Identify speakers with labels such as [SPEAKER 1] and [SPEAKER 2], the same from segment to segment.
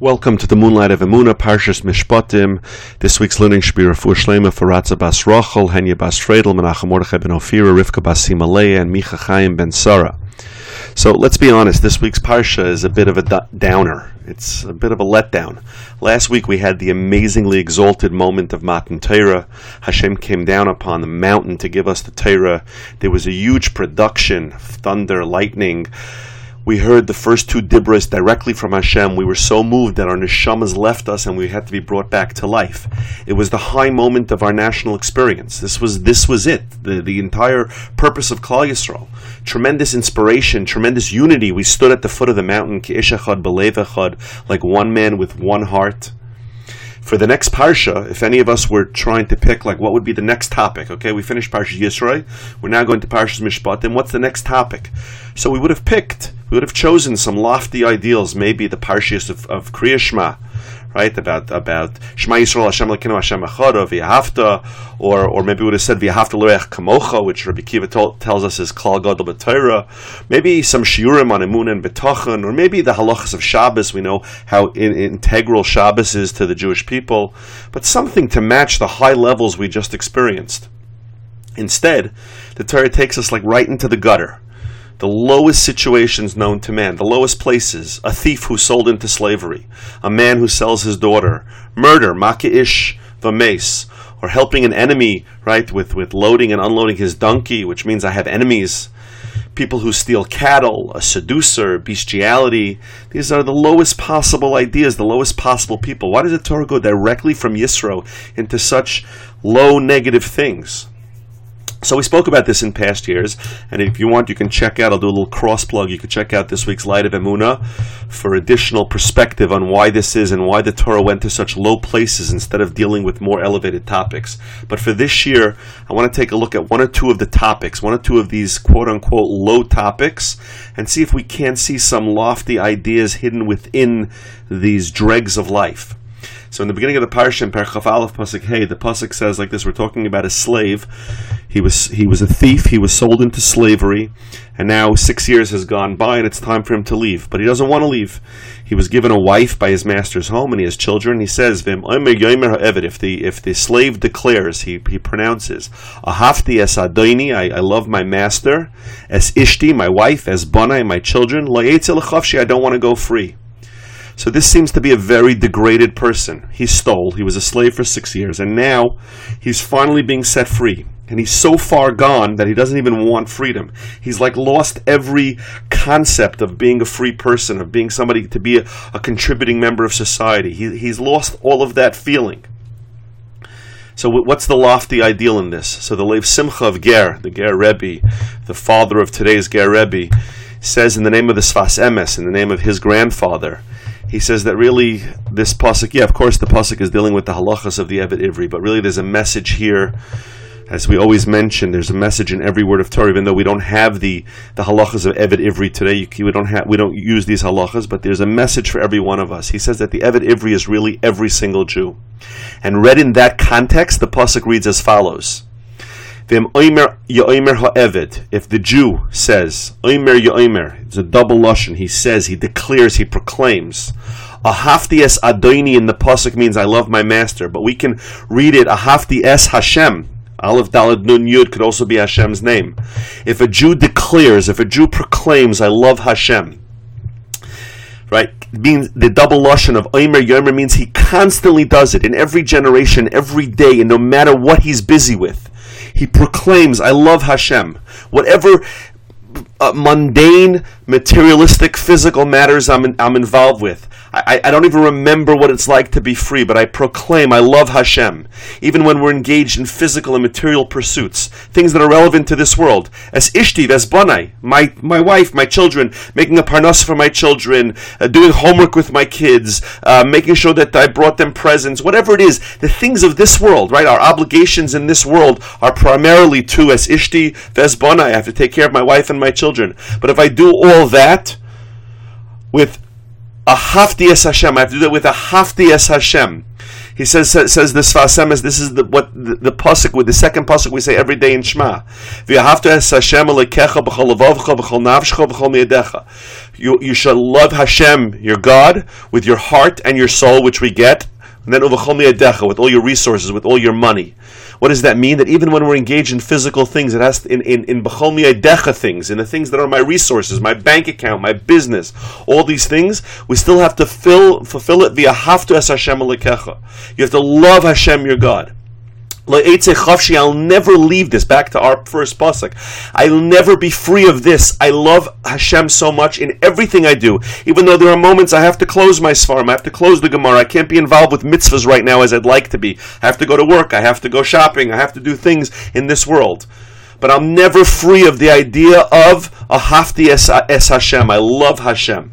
[SPEAKER 1] Welcome to the Moonlight of Emuna, Parshas Mishpatim. This week's learning should be Rafur Shlema for Bas Rachel, Henya Bas Fredel, Menachem Mordechai ben Ophira, Rivka Bas Simaleah, and Micha Chaim ben Sarah. So let's be honest, this week's Parsha is a bit of a downer. It's a bit of a letdown. Last week we had the amazingly exalted moment of Matan Torah. Hashem came down upon the mountain to give us the Torah. There was a huge production, thunder, lightning we heard the first two dibras directly from Hashem. We were so moved that our neshamas left us and we had to be brought back to life. It was the high moment of our national experience. This was this was it. The the entire purpose of Klal Yisrael. Tremendous inspiration, tremendous unity. We stood at the foot of the mountain, like one man with one heart for the next parsha, if any of us were trying to pick like what would be the next topic, okay, we finished Parsha Yisro, we're now going to Parshas Mishpat, then what's the next topic? So we would have picked, we would have chosen some lofty ideals, maybe the Parshas of, of Kriya Shema, right? About about Shema Yisrael Hashem Lekinu Hashem Echad or V'Yahavta, or or maybe we would have said V'Yahavta L'Reach Kamocha, which Rabbi Akiva tells us is Klal Gadol B'Torah. Maybe some shiurim on Emun and B'Tachon, or maybe the halachas of Shabbos. We know how in, integral Shabbos is to the Jewish people, but something to match the high levels we just experienced. Instead, the Torah takes us like right into the gutter the lowest situations known to man, the lowest places, a thief who sold into slavery, a man who sells his daughter, murder, maki'ish, vames, or helping an enemy, right, with, with loading and unloading his donkey, which means I have enemies, people who steal cattle, a seducer, bestiality. These are the lowest possible ideas, the lowest possible people. Why does the Torah go directly from Yisro into such low negative things? So we spoke about this in past years, and if you want, you can check out. I'll do a little cross plug. You can check out this week's Light of Emuna for additional perspective on why this is and why the Torah went to such low places instead of dealing with more elevated topics. But for this year, I want to take a look at one or two of the topics, one or two of these quote unquote low topics, and see if we can't see some lofty ideas hidden within these dregs of life. So in the beginning of the parsha, in Perchaf Aleph Pasuk Hey, the pasuk says like this: We're talking about a slave. He was he was a thief. He was sold into slavery, and now six years has gone by, and it's time for him to leave. But he doesn't want to leave. He was given a wife by his master's home, and he has children. He says, "Vim If the if the slave declares, he he pronounces, Ahafti es adoini, I, I love my master, es ishti, my wife, as bonai, my children, I don't want to go free." So this seems to be a very degraded person. He stole, he was a slave for six years, and now he's finally being set free. And he's so far gone that he doesn't even want freedom. He's like lost every concept of being a free person, of being somebody to be a, a contributing member of society. He, he's lost all of that feeling. So what's the lofty ideal in this? So the Lev Simcha of Ger, the Ger Rebbe, the father of today's Ger Rebbe, says in the name of the Sfas Emes, in the name of his grandfather, he says that really this pasuk, yeah, of course, the pasuk is dealing with the halachas of the Eved Ivri, but really there's a message here. As we always mention, there's a message in every word of Torah, even though we don't have the, the halachas of Eved Ivri today. You, we don't have we don't use these halachas, but there's a message for every one of us. He says that the Eved Ivri is really every single Jew, and read in that context, the pasuk reads as follows. If the Jew says, Oimer Yoimer, it's a double lashon, he says, he declares, he proclaims. Ahafti es Adoini in the Pasuk means I love my master, but we can read it Ahafti Hashem. Aleph Dalet Nun Yud could also be Hashem's name. If a Jew declares, if a Jew proclaims, I love Hashem, right? Means the double lashon of Omer Yomer means he constantly does it in every generation, every day, and no matter what he's busy with. He proclaims, I love Hashem. Whatever uh, mundane, materialistic, physical matters I'm, in, I'm involved with. I, I don't even remember what it's like to be free, but I proclaim I love Hashem, even when we're engaged in physical and material pursuits, things that are relevant to this world. As Ishtiv, as Bonai, my, my wife, my children, making a parnas for my children, uh, doing homework with my kids, uh, making sure that I brought them presents, whatever it is, the things of this world, right? Our obligations in this world are primarily to as Ishti, Ves Bonai. I have to take care of my wife and my children. But if I do all that with a hafti es Hashem. I have to do that with a hafti es Hashem. He says says, the Sfas This is the what the, the pasuk with the second pasuk we say every day in Shema. You you shall love Hashem your God with your heart and your soul, which we get, and then with all your resources, with all your money. What does that mean? That even when we're engaged in physical things, it has to, in in in decha things, in the things that are my resources, my bank account, my business, all these things, we still have to fill fulfill it via haftu es Hashem You have to love Hashem your God. I'll never leave this. Back to our first pasuk. I'll never be free of this. I love Hashem so much in everything I do. Even though there are moments I have to close my svarim, I have to close the Gemara. I can't be involved with mitzvahs right now as I'd like to be. I have to go to work. I have to go shopping. I have to do things in this world. But I'm never free of the idea of a hafti es, es Hashem. I love Hashem.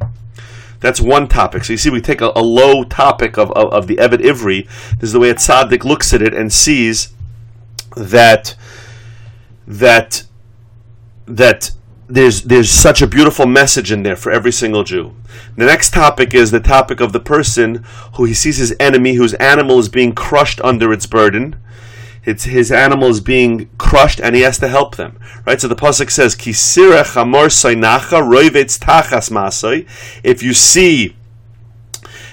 [SPEAKER 1] That's one topic. So you see, we take a, a low topic of, of, of, the Eved Ivri. This is the way a tzaddik looks at it and sees that that that there's there's such a beautiful message in there for every single Jew. The next topic is the topic of the person who he sees his enemy, whose animal is being crushed under its burden, it's his animal is being crushed and he has to help them. Right? So the Pasuk says, Kisira chamor sainacha tachas masoi. If you see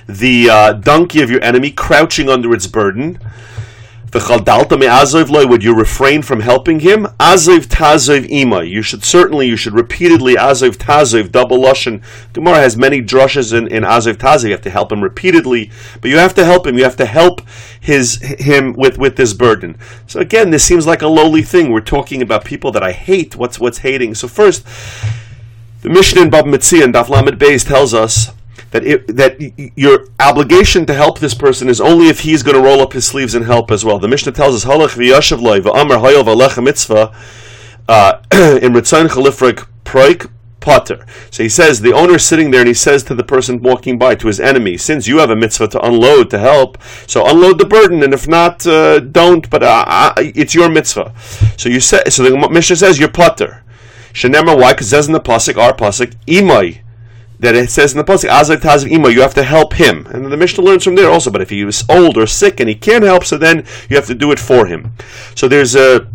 [SPEAKER 1] the uh, donkey of your enemy crouching under its burden, V'chaldalta me'azov loy, would you refrain from helping him? Azov tazov ima. You should certainly, you should repeatedly azov tazov, double lashon. Gemara has many drushes in, in azov tazov. You have to help him repeatedly, but you have to help him. You have to help his him with, with this burden. So again, this seems like a lowly thing. We're talking about people that I hate. What's what's hating? So first, the Mishnah in Bava Metzia and Daf Lamed Beis tells us that it, that your obligation to help this person is only if he's going to roll up his sleeves and help as well. The Mishnah tells us halach v'yashav loy v'amar hayol v'alech mitzvah uh, in ritzon chalifrik proik potter. So he says the owner is sitting there and he says to the person walking by to his enemy, since you have a mitzvah to unload to help, so unload the burden, and if not, uh, don't. But uh, uh it's your mitzvah. So you say so. The Mishnah says you're potter. Shenemar why? Because says in the pasuk, our pasuk, imay that it says in the pasuk, "Azak Taziv Imo," you have to help him, and the Mishnah learns from there also. But if he is old or sick and he can't help, so then you have to do it for him. So there's a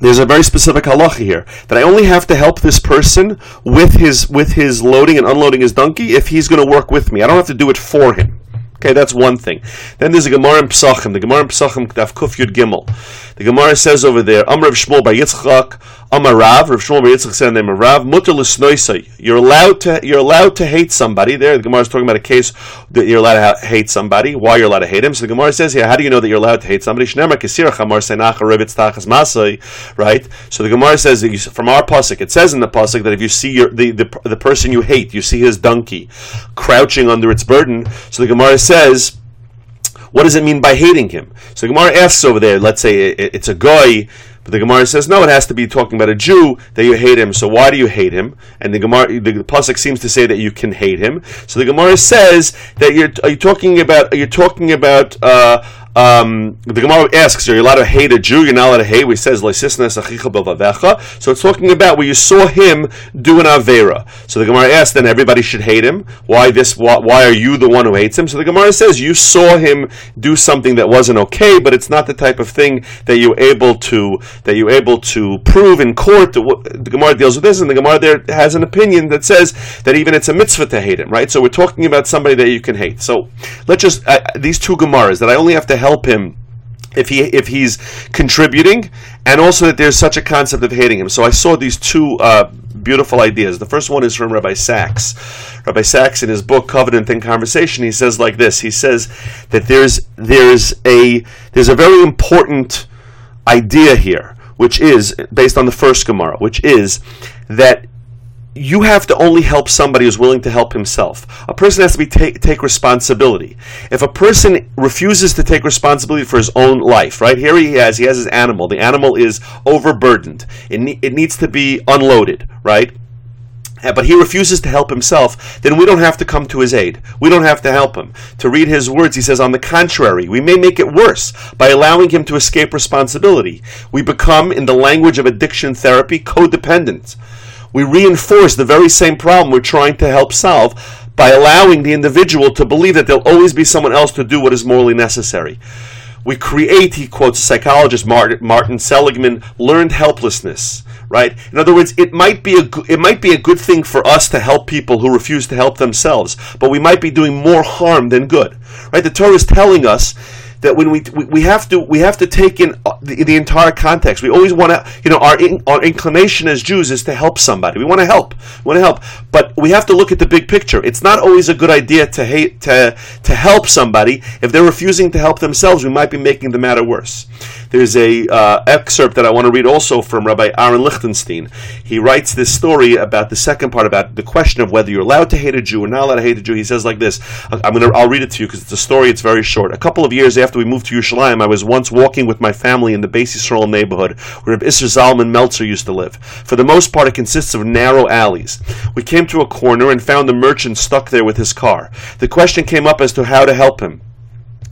[SPEAKER 1] there's a very specific halacha here that I only have to help this person with his with his loading and unloading his donkey if he's going to work with me. I don't have to do it for him. Okay, that's one thing. Then there's a Gemara in Psachim. The Gemara in Psachim, Daf Kuf Yud Gimel. The Gemara says over there, Amr Shmuel by Yitzchak, Amarav, Rav Rav Shmuel by Yitzchak said name Rav, Mutter l'snoisai. You're allowed to you're allowed to hate somebody. There, the Gemara is talking about a case that you're allowed to hate somebody. Why you're allowed to hate him? So the Gemara says here, how do you know that you're allowed to hate somebody? Shnemar kisir chamar senacha revitz tachas masai. Right. So the Gemara says you, from our pasuk, it says in the pasuk that if you see your, the, the the person you hate, you see his donkey crouching under its burden. So the Gemara says. What does it mean by hating him? So Gemara asks over there, let's say it's a guy but the Gemara says no, it has to be talking about a Jew that you hate him. So why do you hate him? And the Gemara, the, the seems to say that you can hate him. So the Gemara says that you're are you talking about are you talking about uh, um, the Gemara asks, are you allowed to hate a Jew? You're not allowed to hate. We says, So it's talking about where you saw him do an Avera. So the Gemara asks, then everybody should hate him. Why this? Why, why, are you the one who hates him? So the Gemara says, you saw him do something that wasn't okay, but it's not the type of thing that you're able to that you're able to prove in court. The Gemara deals with this, and the Gemara there has an opinion that says that even it's a mitzvah to hate him, right? So we're talking about somebody that you can hate. So let's just uh, these two Gemaras that I only have to help him if he if he's contributing, and also that there's such a concept of hating him. So I saw these two uh, beautiful ideas. The first one is from Rabbi Sacks. Rabbi Sacks, in his book Covenant and Conversation, he says like this. He says that there's there's a there's a very important idea here, which is based on the first Gemara, which is that you have to only help somebody who's willing to help himself. A person has to be take, take responsibility. If a person refuses to take responsibility for his own life, right here he has he has his animal. The animal is overburdened. It ne- it needs to be unloaded, right? Eh, but he refuses to help himself, then we don't have to come to his aid. We don't have to help him. To read his words, he says, on the contrary, we may make it worse by allowing him to escape responsibility. We become, in the language of addiction therapy, codependent we reinforce the very same problem we're trying to help solve by allowing the individual to believe that there'll always be someone else to do what is morally necessary. We create, he quotes a psychologist Martin, Seligman, learned helplessness right? In other words, it might be a it might be a good thing for us to help people who refuse to help themselves, but we might be doing more harm than good, right? The Torah is telling us that when we we have to we have to take in uh, the, the entire context. We always want to, you know, our in, our inclination as Jews is to help somebody. We want to help, we want to help, but we have to look at the big picture. It's not always a good idea to hate to to help somebody if they're refusing to help themselves. We might be making the matter worse. There's a uh, excerpt that I want to read also from Rabbi Aaron Lichtenstein. He writes this story about the second part about the question of whether you're allowed to hate a Jew or not allowed to hate a Jew. He says like this. I'm gonna I'll read it to you because it's a story. It's very short. A couple of years after we moved to Yerushalayim, I was once walking with my family in the Beis Yisrael neighborhood where Rabbi Isser Zalman Meltzer used to live. For the most part, it consists of narrow alleys. We came to a corner and found the merchant stuck there with his car. The question came up as to how to help him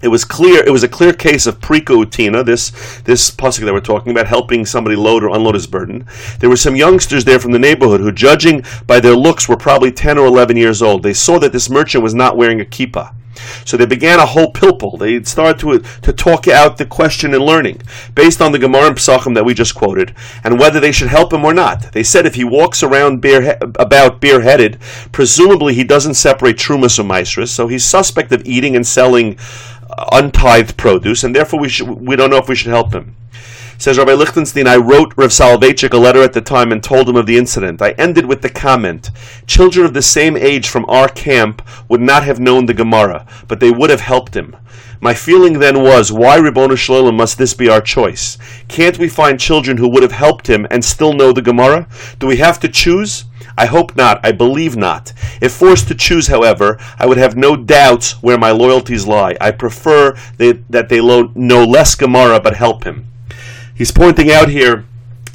[SPEAKER 1] it was clear it was a clear case of priko this this pasuk that we're talking about helping somebody load or unload his burden there were some youngsters there from the neighborhood who judging by their looks were probably 10 or 11 years old they saw that this merchant was not wearing a kippah so they began a whole pilpul. They started to, to talk out the question and learning based on the Gemara and Psachim that we just quoted and whether they should help him or not. They said if he walks around bare, about bareheaded, presumably he doesn't separate trumas or maestras, so he's suspect of eating and selling untithed produce, and therefore we should, we don't know if we should help him. Says Rabbi Lichtenstein, I wrote Rav Soloveitchik a letter at the time and told him of the incident. I ended with the comment, children of the same age from our camp would not have known the Gemara, but they would have helped him. My feeling then was, why Ribbona Shalom must this be our choice? Can't we find children who would have helped him and still know the Gemara? Do we have to choose? I hope not. I believe not. If forced to choose, however, I would have no doubts where my loyalties lie. I prefer they, that they lo- know less Gemara but help him. He's pointing out here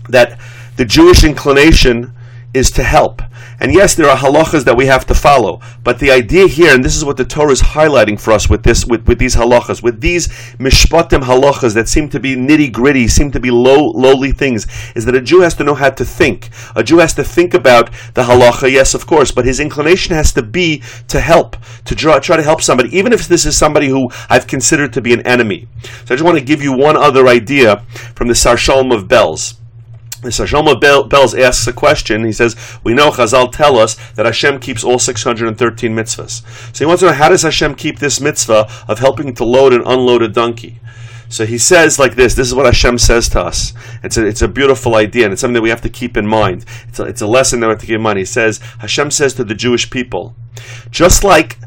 [SPEAKER 1] that the Jewish inclination is to help. And yes, there are halachas that we have to follow, but the idea here, and this is what the Torah is highlighting for us with this, with, with these halachas, with these mishpatim halachas that seem to be nitty gritty, seem to be low, lowly things, is that a Jew has to know how to think. A Jew has to think about the halacha, yes, of course, but his inclination has to be to help, to try, try to help somebody, even if this is somebody who I've considered to be an enemy. So I just want to give you one other idea from the Sar Shalom of Belz. Sar Shalom Belz asks a question. He says, "We know Chazal tell us that Hashem keeps all 613 mitzvahs. So he wants to know how does Hashem keep this mitzvah of helping to load and unload a donkey." So he says like this. This is what Hashem says to us. It's a, it's a beautiful idea, and it's something that we have to keep in mind. It's a, it's a lesson that we have to keep in mind. He says, Hashem says to the Jewish people, just like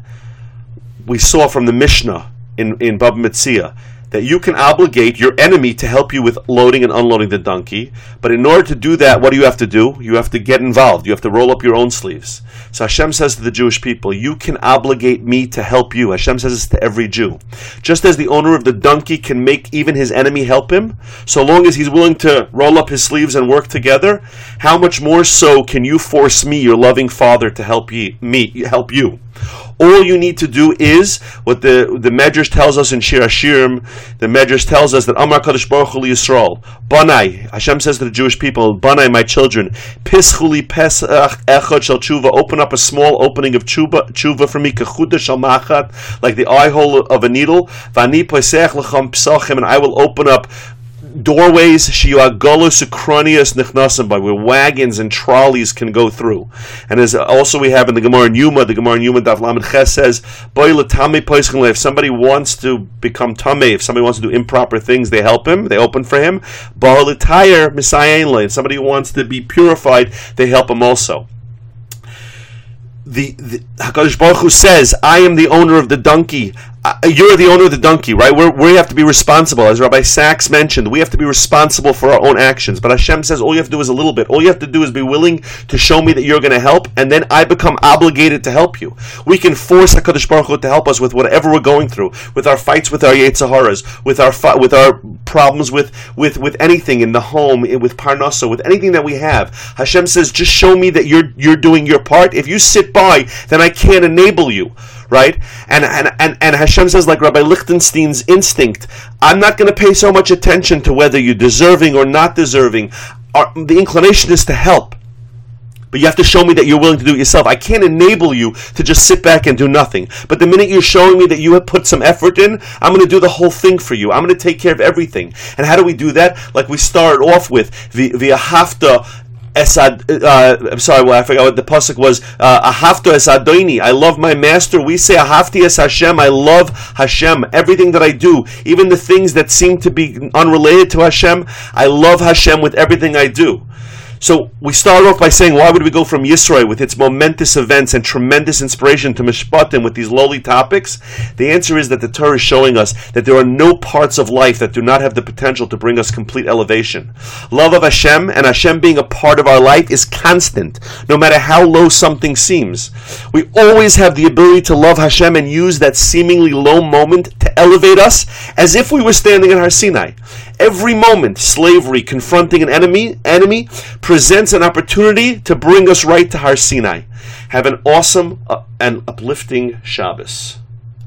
[SPEAKER 1] we saw from the Mishnah in in Bab Metzia, that you can obligate your enemy to help you with loading and unloading the donkey. But in order to do that, what do you have to do? You have to get involved. You have to roll up your own sleeves. So Hashem says to the Jewish people, You can obligate me to help you. Hashem says this to every Jew. Just as the owner of the donkey can make even his enemy help him, so long as he's willing to roll up his sleeves and work together, how much more so can you force me, your loving Father, to help ye, me help you? All you need to do is what the the Medrash tells us in Shir Hashirim. The Medrash tells us that Amar Kadosh Baruch Hu Yisrael, Banai. Hashem says to the Jewish people, Banai, my children, Pischuli Pesach Echad Shel Tshuva. Open up a small opening of tshuva, tshuva for me, Kechuda Shel Machat, like the eye hole of a needle. Vani Pesach Lecham Psachim, and I will open up doorways shiagolus acronius by where wagons and trolleys can go through. And as also we have in the Gemara in Yoma, the Gemara in Yoma Daf Lamed Ches says, if somebody wants to become tame, if somebody wants to do improper things, they help him, they open for him. Bar if somebody wants to be purified, they help him also the, the Hakadosh Baruch Hu says, "I am the owner of the donkey. Uh, you're the owner of the donkey, right? We're, we have to be responsible, as Rabbi Sacks mentioned. We have to be responsible for our own actions. But Hashem says, all you have to do is a little bit. All you have to do is be willing to show me that you're going to help, and then I become obligated to help you. We can force Hakadosh Baruch Hu to help us with whatever we're going through, with our fights with our Yetzaharas, with our fi- with our problems with with with anything in the home, with Parnasa, with anything that we have. Hashem says, just show me that you're you're doing your part. If you sit by, then I can't enable you right? And, and, and, and Hashem says, like Rabbi Lichtenstein's instinct, I'm not going to pay so much attention to whether you're deserving or not deserving. Our, the inclination is to help. But you have to show me that you're willing to do it yourself. I can't enable you to just sit back and do nothing. But the minute you're showing me that you have put some effort in, I'm going to do the whole thing for you. I'm going to take care of everything. And how do we do that? Like we start off with the the hafta Esad, uh, I'm sorry, well, I forgot what the pasuk was. Uh, Ahafto esadoini. I love my master. We say Ahafti es Hashem. I love Hashem. Everything that I do, even the things that seem to be unrelated to Hashem, I love Hashem with everything I do. So we start off by saying, why would we go from Yisro with its momentous events and tremendous inspiration to Mishpatim with these lowly topics? The answer is that the Torah is showing us that there are no parts of life that do not have the potential to bring us complete elevation. Love of Hashem and Hashem being a part of our life is constant, no matter how low something seems. We always have the ability to love Hashem and use that seemingly low moment to elevate us as if we were standing in Har Sinai. Every moment, slavery confronting an enemy, enemy presents an opportunity to bring us right to Har Sinai. Have an awesome uh, and uplifting Shabbos.